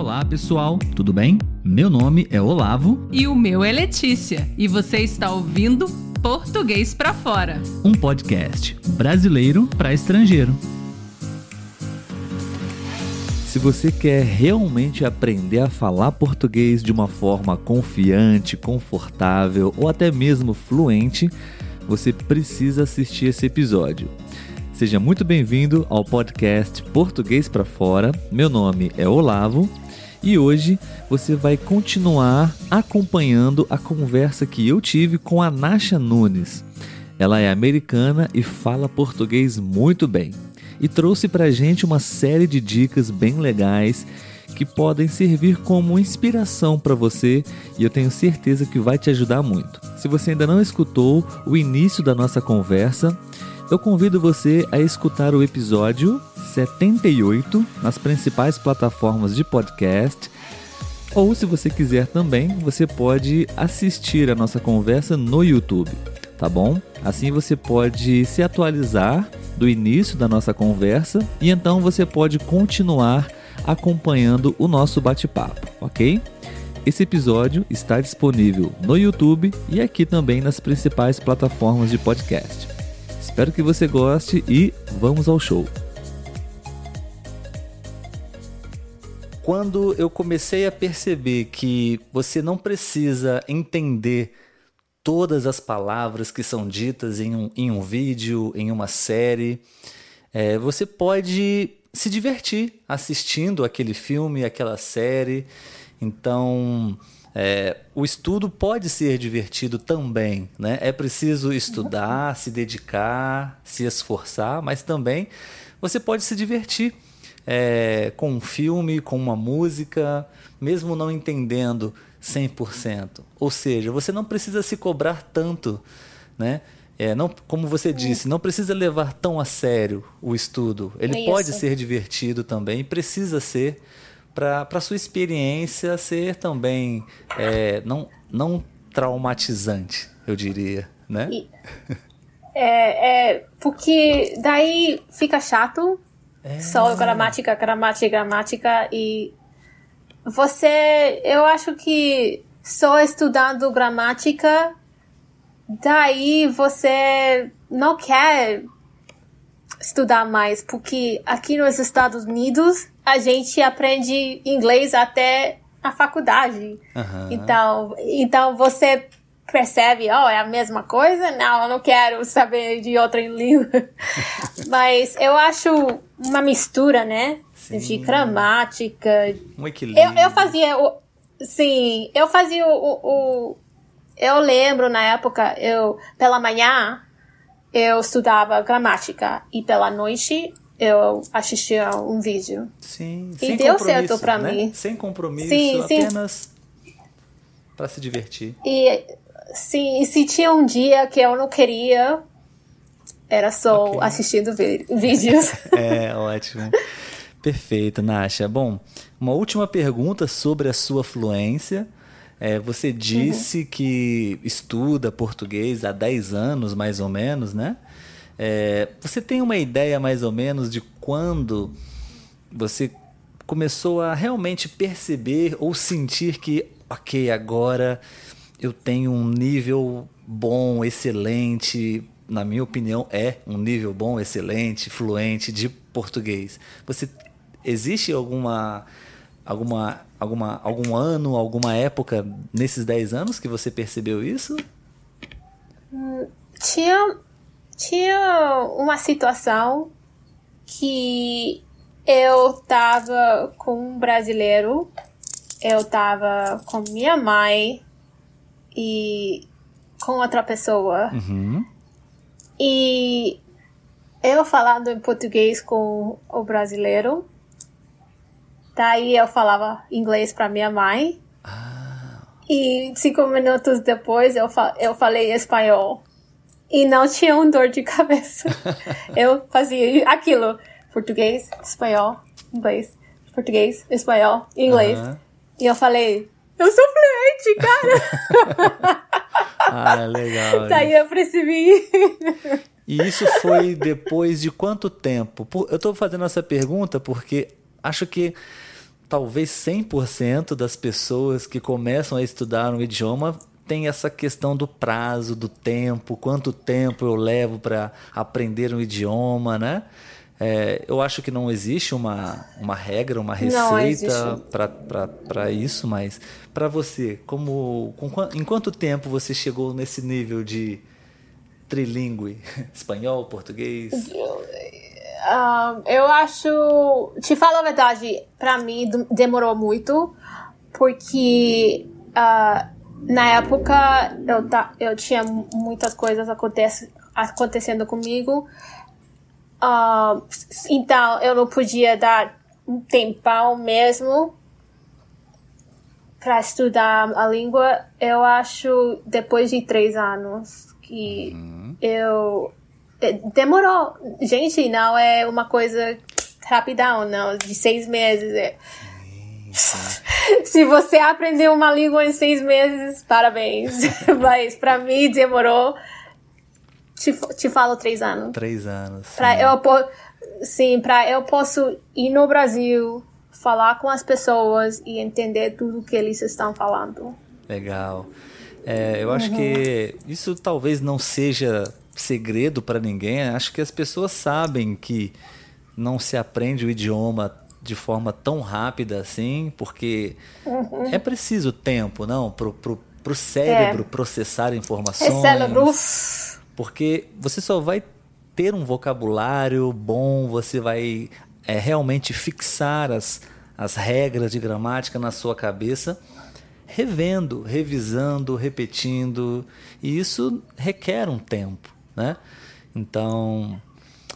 Olá, pessoal, tudo bem? Meu nome é Olavo e o meu é Letícia, e você está ouvindo Português para Fora, um podcast brasileiro para estrangeiro. Se você quer realmente aprender a falar português de uma forma confiante, confortável ou até mesmo fluente, você precisa assistir esse episódio. Seja muito bem-vindo ao podcast Português para Fora. Meu nome é Olavo e hoje você vai continuar acompanhando a conversa que eu tive com a Nasha Nunes. Ela é americana e fala português muito bem e trouxe para gente uma série de dicas bem legais que podem servir como inspiração para você e eu tenho certeza que vai te ajudar muito. Se você ainda não escutou o início da nossa conversa, eu convido você a escutar o episódio 78 nas principais plataformas de podcast. Ou, se você quiser também, você pode assistir a nossa conversa no YouTube, tá bom? Assim você pode se atualizar do início da nossa conversa e então você pode continuar acompanhando o nosso bate-papo, ok? Esse episódio está disponível no YouTube e aqui também nas principais plataformas de podcast. Espero que você goste e vamos ao show. Quando eu comecei a perceber que você não precisa entender todas as palavras que são ditas em um, em um vídeo, em uma série, é, você pode se divertir assistindo aquele filme, aquela série. Então, é, o estudo pode ser divertido também, né? É preciso estudar, se dedicar, se esforçar, mas também você pode se divertir é, com um filme, com uma música, mesmo não entendendo 100%. Ou seja, você não precisa se cobrar tanto, né? É, não, como você disse, não precisa levar tão a sério o estudo. Ele pode ser divertido também, precisa ser para a sua experiência ser também é, não, não traumatizante, eu diria, né? E, é, é, porque daí fica chato, é. só gramática, gramática, gramática e você, eu acho que só estudando gramática, daí você não quer estudar mais, porque aqui nos Estados Unidos a gente aprende inglês até a faculdade. Uhum. Então, então você percebe, oh, é a mesma coisa? Não, eu não quero saber de outra língua. Mas eu acho uma mistura, né? Sim. De gramática. Um equilíbrio. Eu, eu fazia o. Sim, eu fazia o, o. Eu lembro na época, eu, pela manhã, eu estudava gramática e pela noite eu assistia um vídeo. Sim, e deu certo para né? mim. Sem compromisso, sim, apenas para se divertir. E sim, se tinha um dia que eu não queria, era só okay. assistindo vídeos. é, ótimo. Perfeito, Nasha. Bom, uma última pergunta sobre a sua fluência. É, você disse uhum. que estuda português há 10 anos, mais ou menos, né? É, você tem uma ideia mais ou menos de quando você começou a realmente perceber ou sentir que, ok, agora eu tenho um nível bom, excelente, na minha opinião, é um nível bom, excelente, fluente de português. Você existe alguma alguma alguma algum ano, alguma época nesses 10 anos que você percebeu isso? Tinha tinha uma situação que eu tava com um brasileiro, eu tava com minha mãe e com outra pessoa. Uhum. E eu falando em português com o brasileiro, daí eu falava inglês para minha mãe. Ah. E cinco minutos depois eu, fa eu falei espanhol e não tinha um dor de cabeça. eu fazia aquilo: português, espanhol, inglês, português, espanhol, inglês. E eu falei: eu sou fluente, cara! ah, legal. Daí eu percebi. e isso foi depois de quanto tempo? Eu estou fazendo essa pergunta porque acho que talvez 100% das pessoas que começam a estudar um idioma tem essa questão do prazo, do tempo, quanto tempo eu levo para aprender um idioma, né? É, eu acho que não existe uma, uma regra, uma receita para isso, mas para você, como com, em quanto tempo você chegou nesse nível de trilingue? Espanhol, português? Uh, eu acho. Te falo a verdade, para mim demorou muito, porque uh, na época eu, ta, eu tinha muitas coisas acontece, acontecendo comigo. Uh, então eu não podia dar um tempão mesmo para estudar a língua. Eu acho depois de três anos que uhum. eu demorou. Gente, não é uma coisa rapidão, não, de seis meses. É. Se você aprendeu uma língua em seis meses, parabéns. Mas para mim demorou. Te, te falo três anos. Três anos. Pra sim. eu, sim, para eu posso ir no Brasil, falar com as pessoas e entender tudo que eles estão falando. Legal. É, eu acho uhum. que isso talvez não seja segredo para ninguém. Acho que as pessoas sabem que não se aprende o idioma de forma tão rápida assim, porque uhum. é preciso tempo, não, pro, pro, pro cérebro é. processar informações. É cérebro. Porque você só vai ter um vocabulário bom, você vai é, realmente fixar as, as regras de gramática na sua cabeça revendo, revisando, repetindo, e isso requer um tempo né? Então,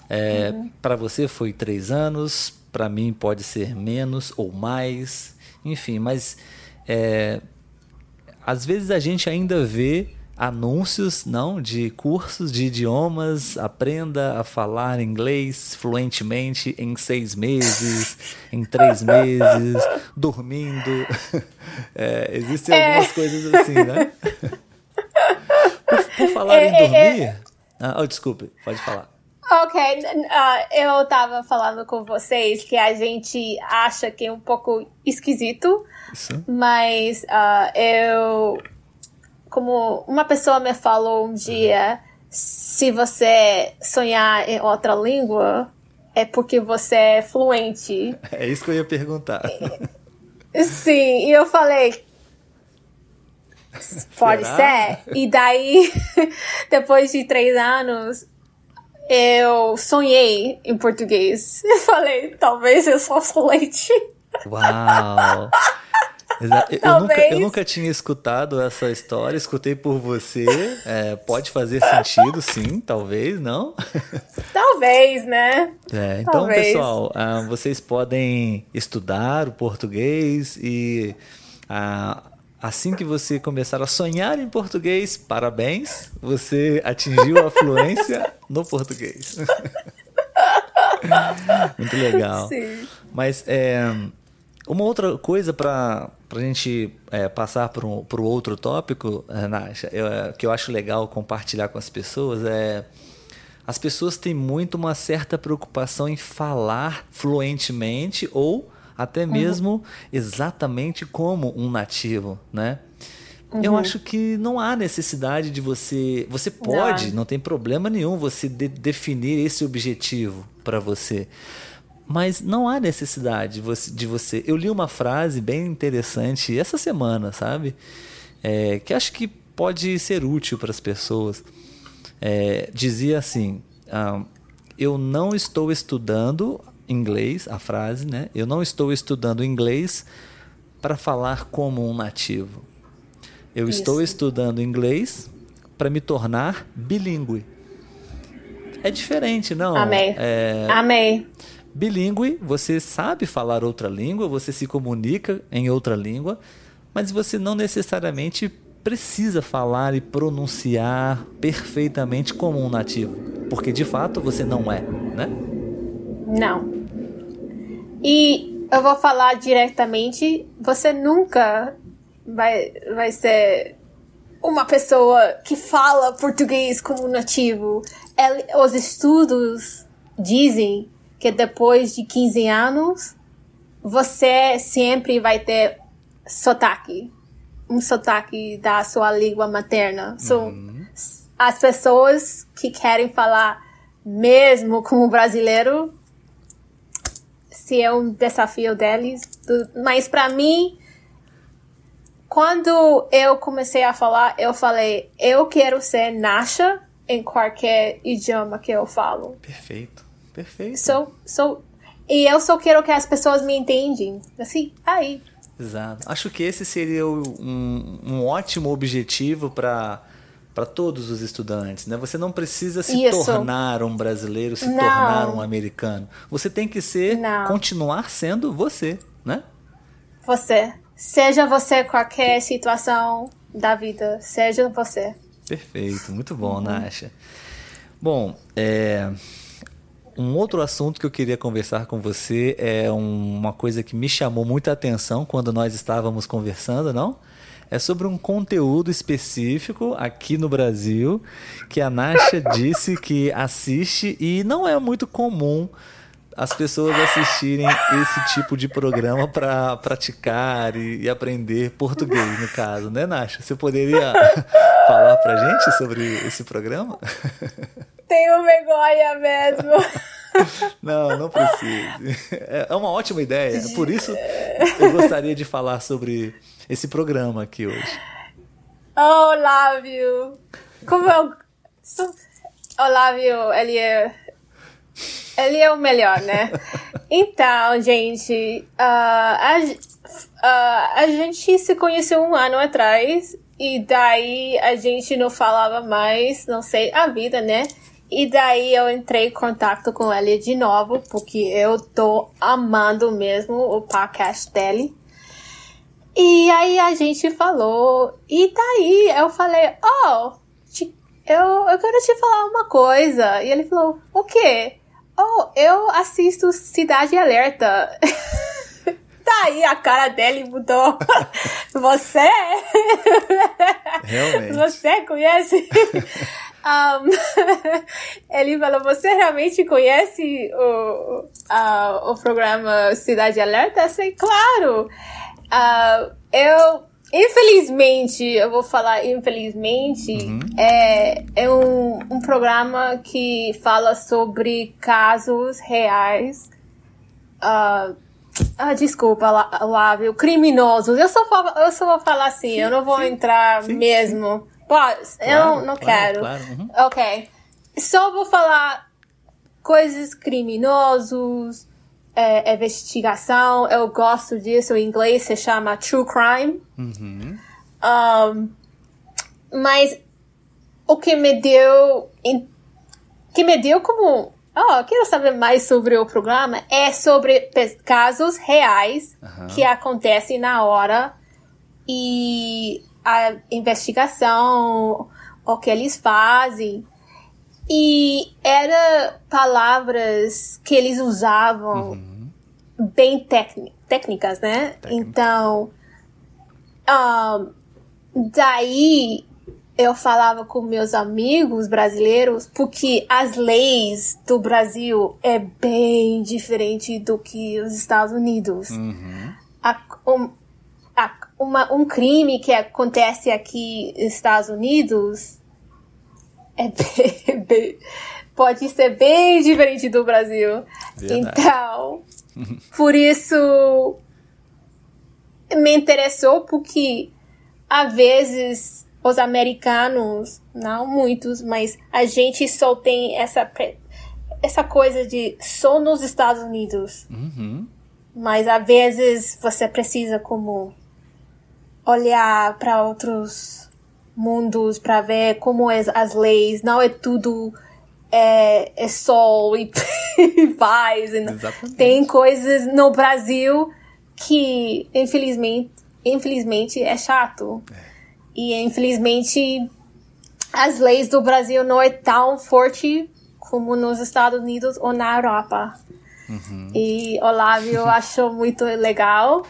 é, uhum. para você foi três anos, para mim pode ser menos ou mais, enfim, mas é, às vezes a gente ainda vê anúncios não de cursos de idiomas aprenda a falar inglês fluentemente em seis meses em três meses dormindo é, existem é. algumas coisas assim né por, por falar em é, é, é. dormir ah, oh, desculpe, pode falar. Ok, uh, eu tava falando com vocês que a gente acha que é um pouco esquisito, Isso. mas uh, eu. Como uma pessoa me falou um dia, se você sonhar em outra língua, é porque você é fluente. É isso que eu ia perguntar. Sim, e eu falei, Pode Será? ser. E daí, depois de três anos, eu sonhei em português. Eu falei, talvez eu sou fluente. Uau! Eu nunca, eu nunca tinha escutado essa história, escutei por você. É, pode fazer sentido, sim, talvez, não? Talvez, né? É, então, talvez. pessoal, uh, vocês podem estudar o português e uh, Assim que você começar a sonhar em português, parabéns, você atingiu a fluência no português. Muito legal. Sim. Mas é, uma outra coisa para a gente é, passar para o outro tópico, Nacha, eu, é, que eu acho legal compartilhar com as pessoas é as pessoas têm muito uma certa preocupação em falar fluentemente ou até uhum. mesmo uhum. exatamente como um nativo, né? Uhum. Eu acho que não há necessidade de você. Você pode, não, não tem problema nenhum você de, definir esse objetivo para você. Mas não há necessidade de você, de você. Eu li uma frase bem interessante essa semana, sabe? É, que acho que pode ser útil para as pessoas. É, dizia assim: ah, Eu não estou estudando inglês, a frase, né? Eu não estou estudando inglês para falar como um nativo. Eu Isso. estou estudando inglês para me tornar bilíngue. É diferente, não? Amei. É... Amei. Bilíngue, você sabe falar outra língua, você se comunica em outra língua, mas você não necessariamente precisa falar e pronunciar perfeitamente como um nativo, porque de fato você não é, né? Não. E eu vou falar diretamente, você nunca vai, vai ser uma pessoa que fala português como nativo. os estudos dizem que depois de 15 anos você sempre vai ter sotaque, um sotaque da sua língua materna. So, As pessoas que querem falar mesmo como brasileiro, se é um desafio deles, do- mas para mim, quando eu comecei a falar, eu falei, eu quero ser Nasha em qualquer idioma que eu falo. Perfeito, perfeito. So, so, e eu só quero que as pessoas me entendem. Assim, aí. Exato. Acho que esse seria um, um ótimo objetivo para para todos os estudantes, né? Você não precisa se Isso. tornar um brasileiro, se Não. tornar um americano. Você tem que ser, Não. continuar sendo você, né? Você. Seja você qualquer situação da vida. Seja você. Perfeito, muito bom, Nasha. Bom, é, um outro assunto que eu queria conversar com você é um- uma coisa que me chamou muita atenção quando nós estávamos conversando, não? É sobre um conteúdo específico aqui no Brasil que a Nasha disse que assiste e não é muito comum as pessoas assistirem esse tipo de programa para praticar e, e aprender português, no caso, né, Nasha? Você poderia falar pra gente sobre esse programa? Tenho vergonha mesmo. Não, não precisa. É é uma ótima ideia. Por isso eu gostaria de falar sobre esse programa aqui hoje. oh, Olávio. Como eu. Olávio, ele é. Ele é o melhor, né? Então, gente, ah, a, ah, a gente se conheceu um ano atrás e daí a gente não falava mais, não sei, a vida, né? E daí eu entrei em contato com ele de novo, porque eu tô amando mesmo o podcast dele. E aí a gente falou, e daí eu falei, oh, te- eu, eu quero te falar uma coisa. E ele falou, o quê? Oh, eu assisto Cidade Alerta. daí a cara dele mudou. Você? Realmente. Você conhece? Um, ele falou, você realmente conhece o, a- o programa Cidade Alerta? Eu sei, claro. Ah, eu, infelizmente, eu vou falar infelizmente, é, é um, um programa que fala sobre casos reais. Ah, ah, desculpa, Lá- Lávio, criminosos. Eu só, falo- eu só vou falar assim, eu não vou entrar sim, mesmo. Pode, eu Claro, não, não claro, quero. claro, uhum. Ok. Só vou falar coisas criminosos, é, investigação. Eu gosto disso. Em inglês se chama true crime. Uhum. Um, mas o que me deu. que me deu como. Oh, quero saber mais sobre o programa. É sobre casos reais Aham. que acontecem na hora e a investigação, o que eles fazem. E era palavras que eles usavam bem técni- técnicas, né? Então, um, daí eu falava com meus amigos brasileiros porque as leis do Brasil é bem diferente do que os Estados Unidos. Uhum. A- um, a- uma- um crime que acontece aqui nos Estados Unidos é bem- bem- pode ser bem diferente do Brasil. Verdade. Então, por isso me interessou porque às vezes os americanos, não muitos, mas a gente só tem essa essa coisa de só nos Estados Unidos. Uhum. Mas às vezes você precisa como olhar para outros mundos para ver como é as leis. Não é tudo é, é sol e, e paz. Exatamente. Tem coisas no Brasil que infelizmente, infelizmente é chato. E infelizmente as leis do Brasil não é tão forte como nos Estados Unidos ou na Europa. E Olávio achou muito legal.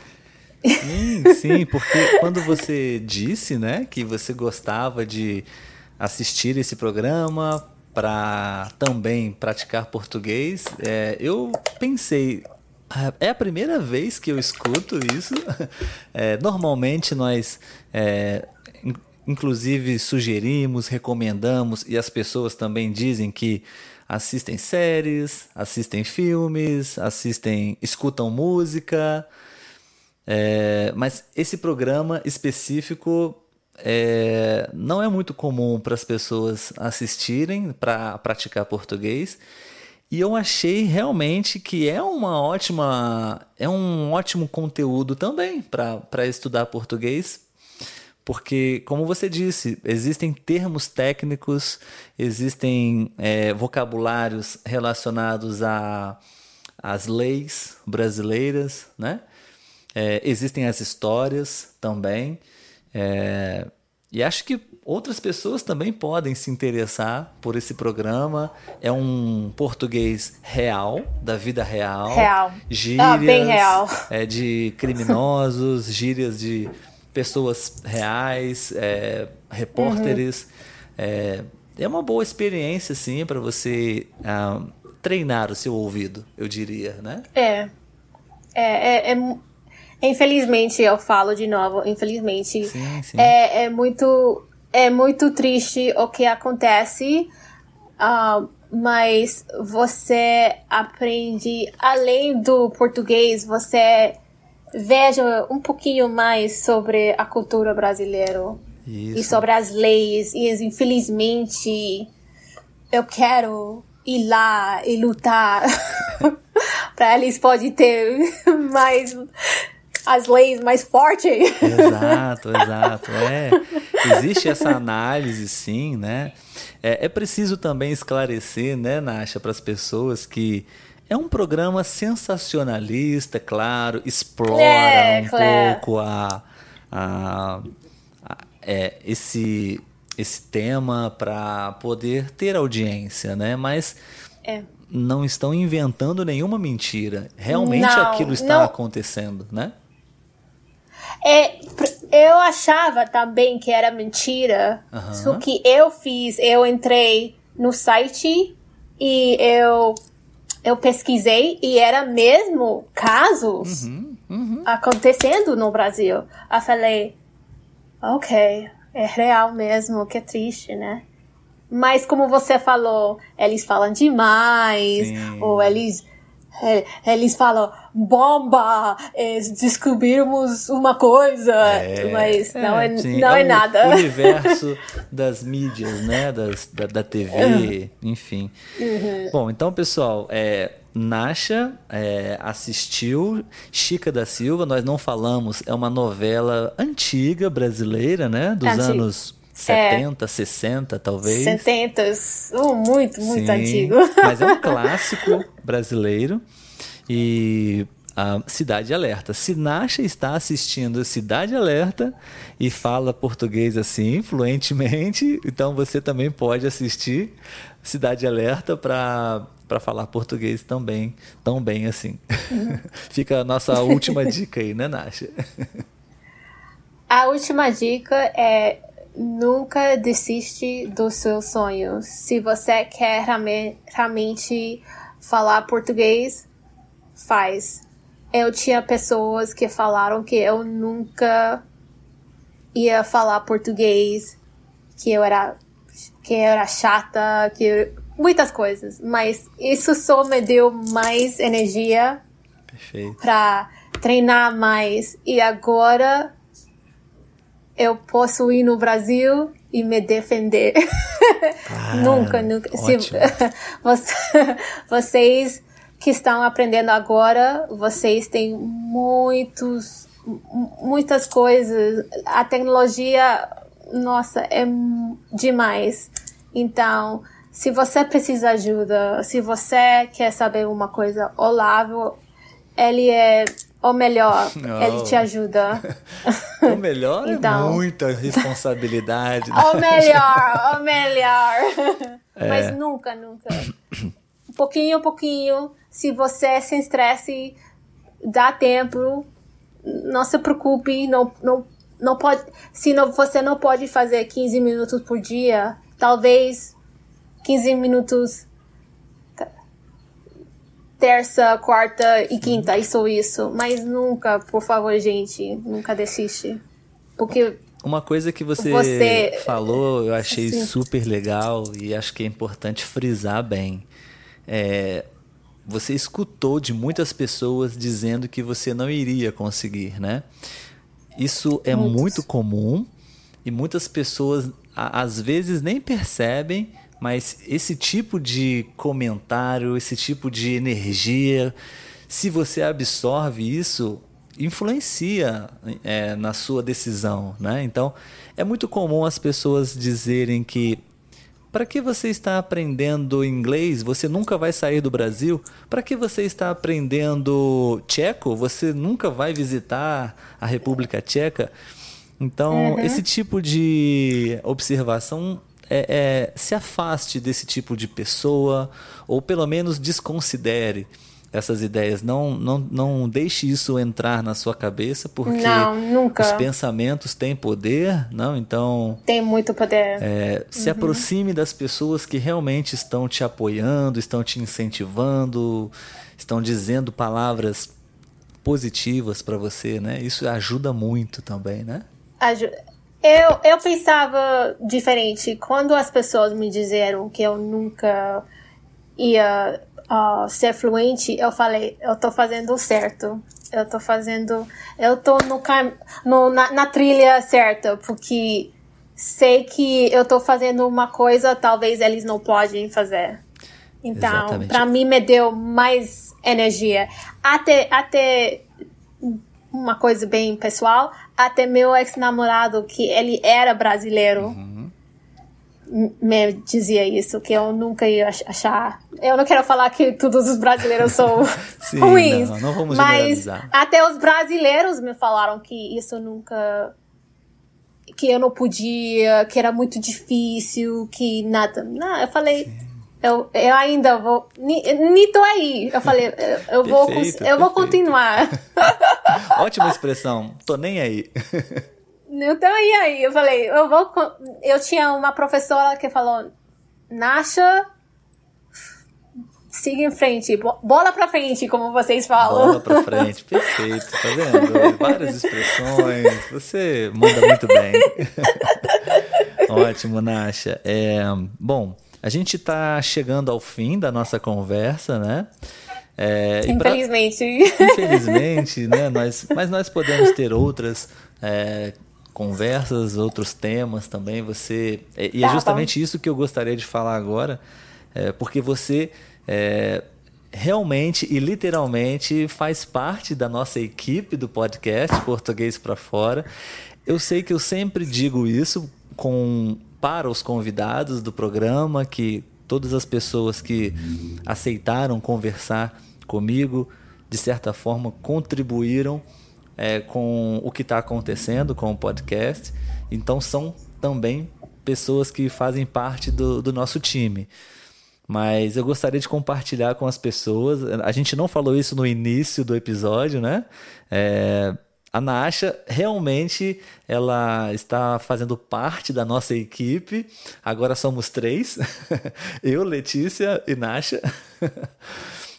Sim, sim, porque quando você disse, né, que você gostava de assistir esse programa para também praticar português, é, eu pensei É a primeira vez que eu escuto isso. É, normalmente nós, é, inclusive, sugerimos, recomendamos, e as pessoas também dizem que assistem séries, assistem filmes, assistem, escutam música. É, mas esse programa específico é, não é muito comum para as pessoas assistirem para praticar português. E eu achei realmente que é uma ótima, é um ótimo conteúdo também para estudar português, porque, como você disse, existem termos técnicos, existem é, vocabulários relacionados às leis brasileiras, né? É, existem as histórias também. É, e acho que outras pessoas também podem se interessar por esse programa. É um português real, da vida real. Real. Gírias ah, bem real. É, de criminosos, gírias de pessoas reais, é, repórteres. Uhum. É, é uma boa experiência, sim, para você ah, treinar o seu ouvido, eu diria, né? É. É, é, é Infelizmente, eu falo de novo, infelizmente, sim, sim. É, é, muito, é muito triste o que acontece, uh, mas você aprende, além do português, você veja um pouquinho mais sobre a cultura brasileira Isso. e sobre as leis, e infelizmente eu quero ir lá e lutar para eles podem ter mais as leis mais fortes. Exato, exato. É. Existe essa análise, sim, né? É, é preciso também esclarecer, né, Nasha, para as pessoas que é um programa sensacionalista, claro, explora é, um claro. pouco a, a, a é, esse, esse tema para poder ter audiência, né? Mas é. não estão inventando nenhuma mentira. Realmente não, aquilo está não. acontecendo, né? É, eu achava também que era mentira. Uhum. Só que eu fiz, eu entrei no site e eu eu pesquisei e era mesmo casos uhum, uhum. acontecendo no Brasil. Eu falei, ok, é real mesmo, que triste, né? Mas como você falou, eles falam demais, Sim. ou eles eles falam bomba, é, descobrimos uma coisa, é, mas não é, sim, não é, é nada. O universo das mídias, né, das, da, da TV, enfim. Uhum. Bom, então pessoal, é, Nasha é, assistiu Chica da Silva, nós não falamos, é uma novela antiga brasileira, né, dos anos 70, é. 60, talvez. 70, oh, muito, muito Sim, antigo. Mas é um clássico brasileiro. E a Cidade Alerta. Se Nasha está assistindo Cidade Alerta e fala português assim, fluentemente, então você também pode assistir Cidade Alerta para para falar português também, tão bem assim. Uhum. Fica a nossa última dica aí, né, Nasha? A última dica é Nunca desiste dos seus sonhos. Se você quer realmente falar português, faz. Eu tinha pessoas que falaram que eu nunca ia falar português, que eu era que eu era chata, que eu, muitas coisas, mas isso só me deu mais energia para treinar mais e agora eu posso ir no Brasil e me defender. Ah, nunca, nunca. Se, você, vocês que estão aprendendo agora, vocês têm muitos, muitas coisas. A tecnologia, nossa, é demais. Então, se você precisa de ajuda, se você quer saber uma coisa, Olavo, ele é ou melhor, Não. ele te ajuda. O melhor é então... é muita responsabilidade. Né? O melhor, o melhor. É. Mas nunca, nunca. Um pouquinho, um pouquinho. Se você se estresse, dá tempo. Não se preocupe. Não, não, não pode. Se não, você não pode fazer 15 minutos por dia, talvez 15 minutos terça, quarta e quinta, isso, isso. Mas nunca, por favor, gente, nunca desiste. Porque uma coisa que você, você... falou, eu achei Sim. super legal e acho que é importante frisar bem. É, você escutou de muitas pessoas dizendo que você não iria conseguir, né? Isso é Muitos. muito comum e muitas pessoas às vezes nem percebem, mas esse tipo de comentário, esse tipo de energia, se você absorve isso, influencia é, na sua decisão, né? Então, é muito comum as pessoas dizerem que para que você está aprendendo inglês? Você nunca vai sair do Brasil. Para que você está aprendendo tcheco? Você nunca vai visitar a República Tcheca. Então, uhum. esse tipo de observação é, é, se afaste desse tipo de pessoa, ou pelo menos desconsidere essas ideias. Não, não, não deixe isso entrar na sua cabeça, porque não, os pensamentos têm poder, não? Então. Tem muito poder. É, se uhum. aproxime das pessoas que realmente estão te apoiando, estão te incentivando, estão dizendo palavras positivas para você, né? Isso ajuda muito também, né? Eu, eu pensava diferente. Quando as pessoas me disseram que eu nunca ia uh, ser fluente, eu falei, eu tô fazendo certo. Eu tô fazendo. Eu tô no, no na, na trilha certa, porque sei que eu tô fazendo uma coisa, talvez eles não podem fazer. Então, para mim me deu mais energia. Até, até uma coisa bem pessoal, até meu ex-namorado, que ele era brasileiro, uhum. me dizia isso, que eu nunca ia achar. Eu não quero falar que todos os brasileiros são Sim, ruins, não, não vamos mas até os brasileiros me falaram que isso nunca que eu não podia, que era muito difícil, que nada. Não, eu falei, Sim. Eu, eu ainda vou. Tô aí. Eu falei, eu, eu vou, perfeito, eu vou continuar. Ótima expressão, tô nem aí. Então, e aí? Eu falei, eu vou. Eu tinha uma professora que falou, Nasha, siga em frente, bola pra frente, como vocês falam. Bola pra frente, perfeito, tá vendo? Várias expressões, você manda muito bem. Ótimo, Nasha. É, bom, a gente tá chegando ao fim da nossa conversa, né? É, Infelizmente. Pra... Infelizmente, né? Nós, mas nós podemos ter outras é, conversas, outros temas também. Você é, e é tá, justamente isso que eu gostaria de falar agora, é, porque você é, realmente e literalmente faz parte da nossa equipe do podcast Português para Fora. Eu sei que eu sempre digo isso com para os convidados do programa que todas as pessoas que aceitaram conversar comigo, de certa forma, contribuíram é, com o que está acontecendo com o podcast. Então, são também pessoas que fazem parte do, do nosso time. Mas eu gostaria de compartilhar com as pessoas. A gente não falou isso no início do episódio, né? É, a Nasha realmente ela está fazendo parte da nossa equipe. Agora somos três: eu, Letícia e Nasha.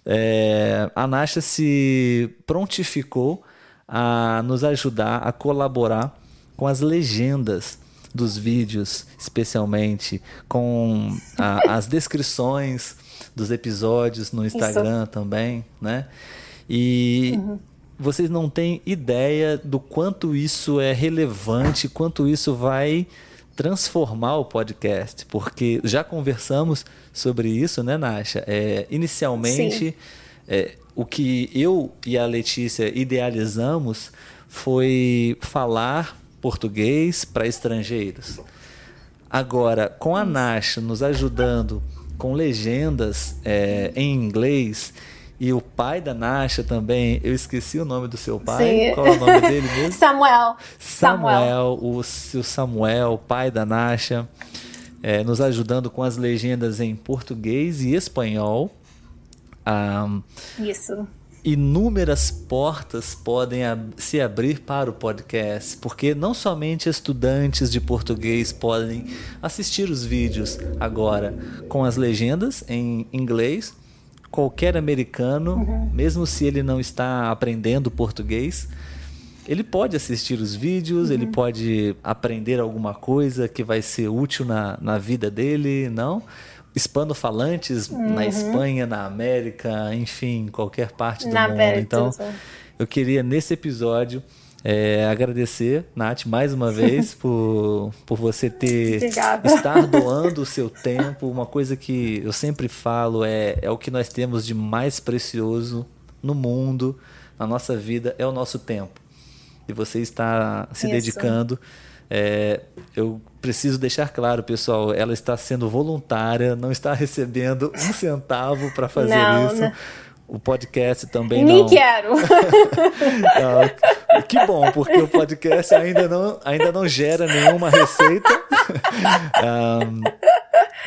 É, a Nasha se prontificou a nos ajudar a colaborar com as legendas dos vídeos, especialmente com a, as descrições dos episódios no Instagram Isso. também, né? E uhum. Vocês não têm ideia do quanto isso é relevante, quanto isso vai transformar o podcast, porque já conversamos sobre isso, né, Nasha? É, inicialmente, é, o que eu e a Letícia idealizamos foi falar português para estrangeiros. Agora, com a Nasha nos ajudando com legendas é, em inglês e o pai da Nasha também, eu esqueci o nome do seu pai. Sim. Qual é o nome dele mesmo? Samuel. Samuel, o seu Samuel, pai da Nasha, é, nos ajudando com as legendas em português e espanhol. Um, Isso. Inúmeras portas podem ab se abrir para o podcast, porque não somente estudantes de português podem assistir os vídeos agora com as legendas em inglês, qualquer americano, uhum. mesmo se ele não está aprendendo português, ele pode assistir os vídeos, uhum. ele pode aprender alguma coisa que vai ser útil na, na vida dele, não? Hispanofalantes uhum. na Espanha, na América, enfim, qualquer parte do na mundo. Então, eu queria nesse episódio é, agradecer, Nath, mais uma vez por, por você ter Obrigada. estar doando o seu tempo. Uma coisa que eu sempre falo é, é o que nós temos de mais precioso no mundo, na nossa vida, é o nosso tempo. E você está se Isso. dedicando. É, eu preciso deixar claro, pessoal, ela está sendo voluntária, não está recebendo um centavo para fazer não, isso. Não o podcast também Nem não. quero. não, que bom, porque o podcast ainda não, ainda não gera nenhuma receita.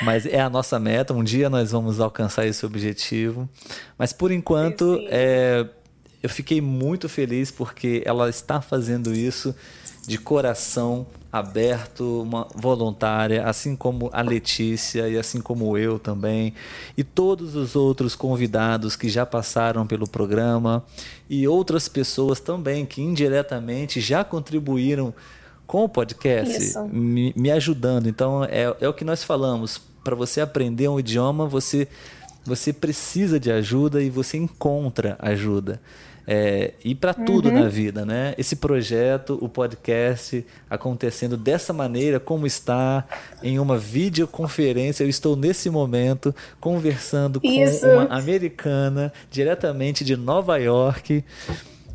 mas é a nossa meta. Um dia nós vamos alcançar esse objetivo. Mas por enquanto, é, eu fiquei muito feliz porque ela está fazendo isso de coração aberto, uma voluntária, assim como a Letícia e assim como eu também, e todos os outros convidados que já passaram pelo programa e outras pessoas também que indiretamente já contribuíram com o podcast, me, me, ajudando. Então é, é o que nós falamos. Para você aprender um idioma, você você precisa de ajuda e você encontra ajuda é, e para tudo uhum. na vida, né? Esse projeto, o podcast acontecendo dessa maneira, como está em uma videoconferência. Eu estou nesse momento conversando com Isso. uma americana diretamente de Nova York.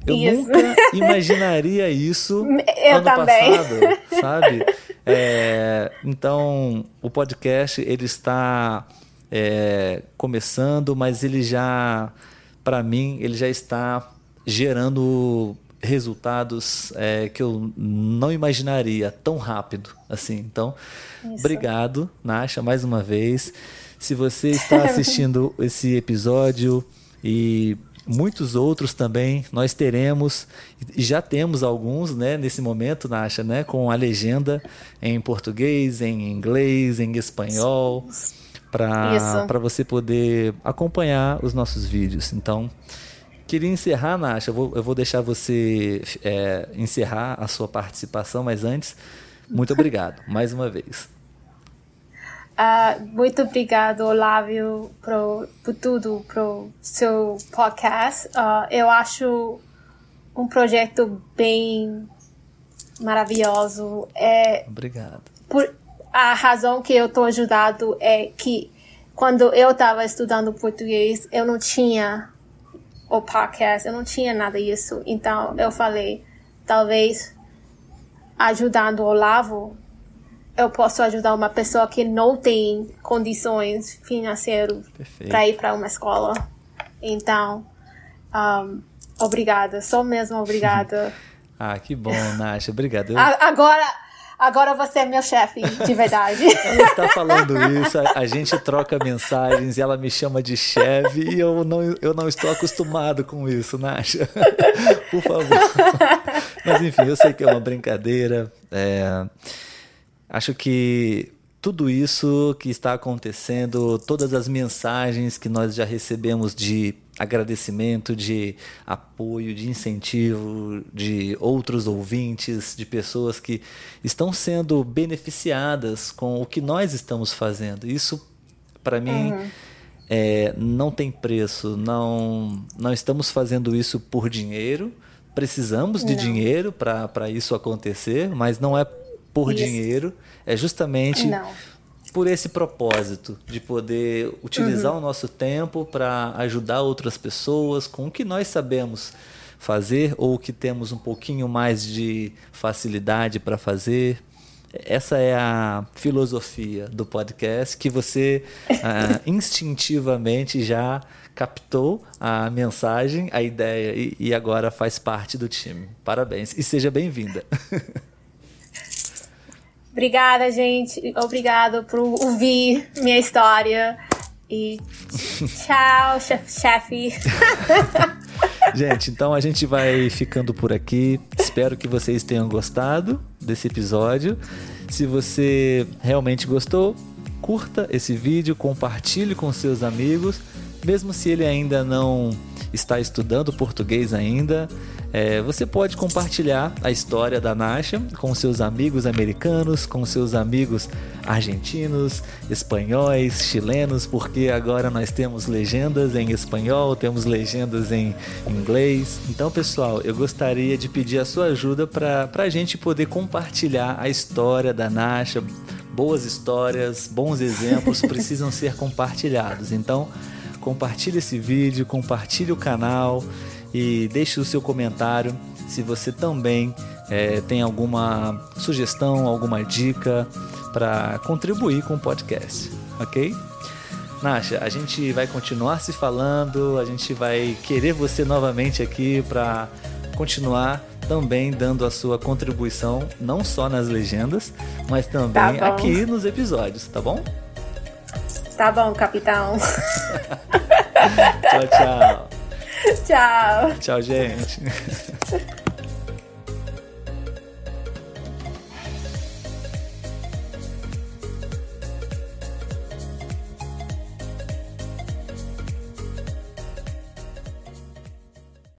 Eu isso. nunca imaginaria isso Eu ano também. passado, sabe? É, então, o podcast ele está é, começando, mas ele já, para mim, ele já está gerando resultados é, que eu não imaginaria tão rápido assim. Então, Isso. obrigado, Nasha, mais uma vez. Se você está assistindo esse episódio e muitos outros também, nós teremos e já temos alguns, né, nesse momento, Nasha, né, com a legenda em português, em inglês, em espanhol, para você poder acompanhar os nossos vídeos. Então, Queria encerrar, Nasha. Eu vou, eu vou deixar você é, encerrar a sua participação, mas antes, muito obrigado mais uma vez. Uh, muito obrigado, Olávio, por, por tudo, pro seu podcast. Uh, eu acho um projeto bem maravilhoso. É, obrigado. Por, a razão que eu estou ajudando é que quando eu estava estudando português, eu não tinha o podcast, eu não tinha nada disso. Então eu falei, talvez ajudando o Olavo, eu posso ajudar uma pessoa que não tem condições financeiras para ir para uma escola. Então, um, obrigada, só mesmo obrigada. ah, que bom, Nasha, obrigado. Eu... Agora, Agora você é meu chefe, de verdade. ela está falando isso, a, a, gente troca mensagens e ela me chama de chefe e eu não, eu não estou acostumado com isso, Nasha. Por favor. Mas enfim, eu sei que é uma brincadeira. É, acho que tudo isso que está acontecendo, todas as mensagens que nós já recebemos de agradecimento, de apoio, de incentivo de outros ouvintes, de pessoas que estão sendo beneficiadas com o que nós estamos fazendo. Isso, para mim, uhum. é, não tem preço. Não, não estamos fazendo isso por dinheiro. Precisamos de não. dinheiro para isso acontecer, mas não é por isso. dinheiro. É justamente. Não por esse propósito de poder utilizar uhum. o nosso tempo para ajudar outras pessoas com o que nós sabemos fazer ou que temos um pouquinho mais de facilidade para fazer. Essa é a filosofia do podcast que você uh, instintivamente já captou a mensagem, a ideia e, e agora faz parte do time. Parabéns e seja bem-vinda. Obrigada, gente. Obrigado por ouvir minha história. E tchau, chefe. gente, então a gente vai ficando por aqui. Espero que vocês tenham gostado desse episódio. Se você realmente gostou, curta esse vídeo, compartilhe com seus amigos. mesmo se ele ainda não está estudando português ainda, é, você pode compartilhar a história da Nasha com seus amigos americanos, com seus amigos argentinos, espanhóis, chilenos, porque agora nós temos legendas em espanhol, temos legendas em inglês. Então, pessoal, eu gostaria de pedir a sua ajuda para a gente poder compartilhar a história da Nasha. Boas histórias, bons exemplos precisam ser compartilhados. Então, compartilhe esse vídeo, compartilhe o canal e deixe o seu comentário se você também é, tem alguma sugestão, alguma dica para contribuir com o podcast, ok? Nasha, a gente vai continuar se falando, a gente vai querer você novamente aqui para continuar também dando a sua contribuição, não só nas legendas, mas também tá aqui nos episódios, tá bom? Tá bom, capitão. tchau, tchau. Tchau. Tchau, gente.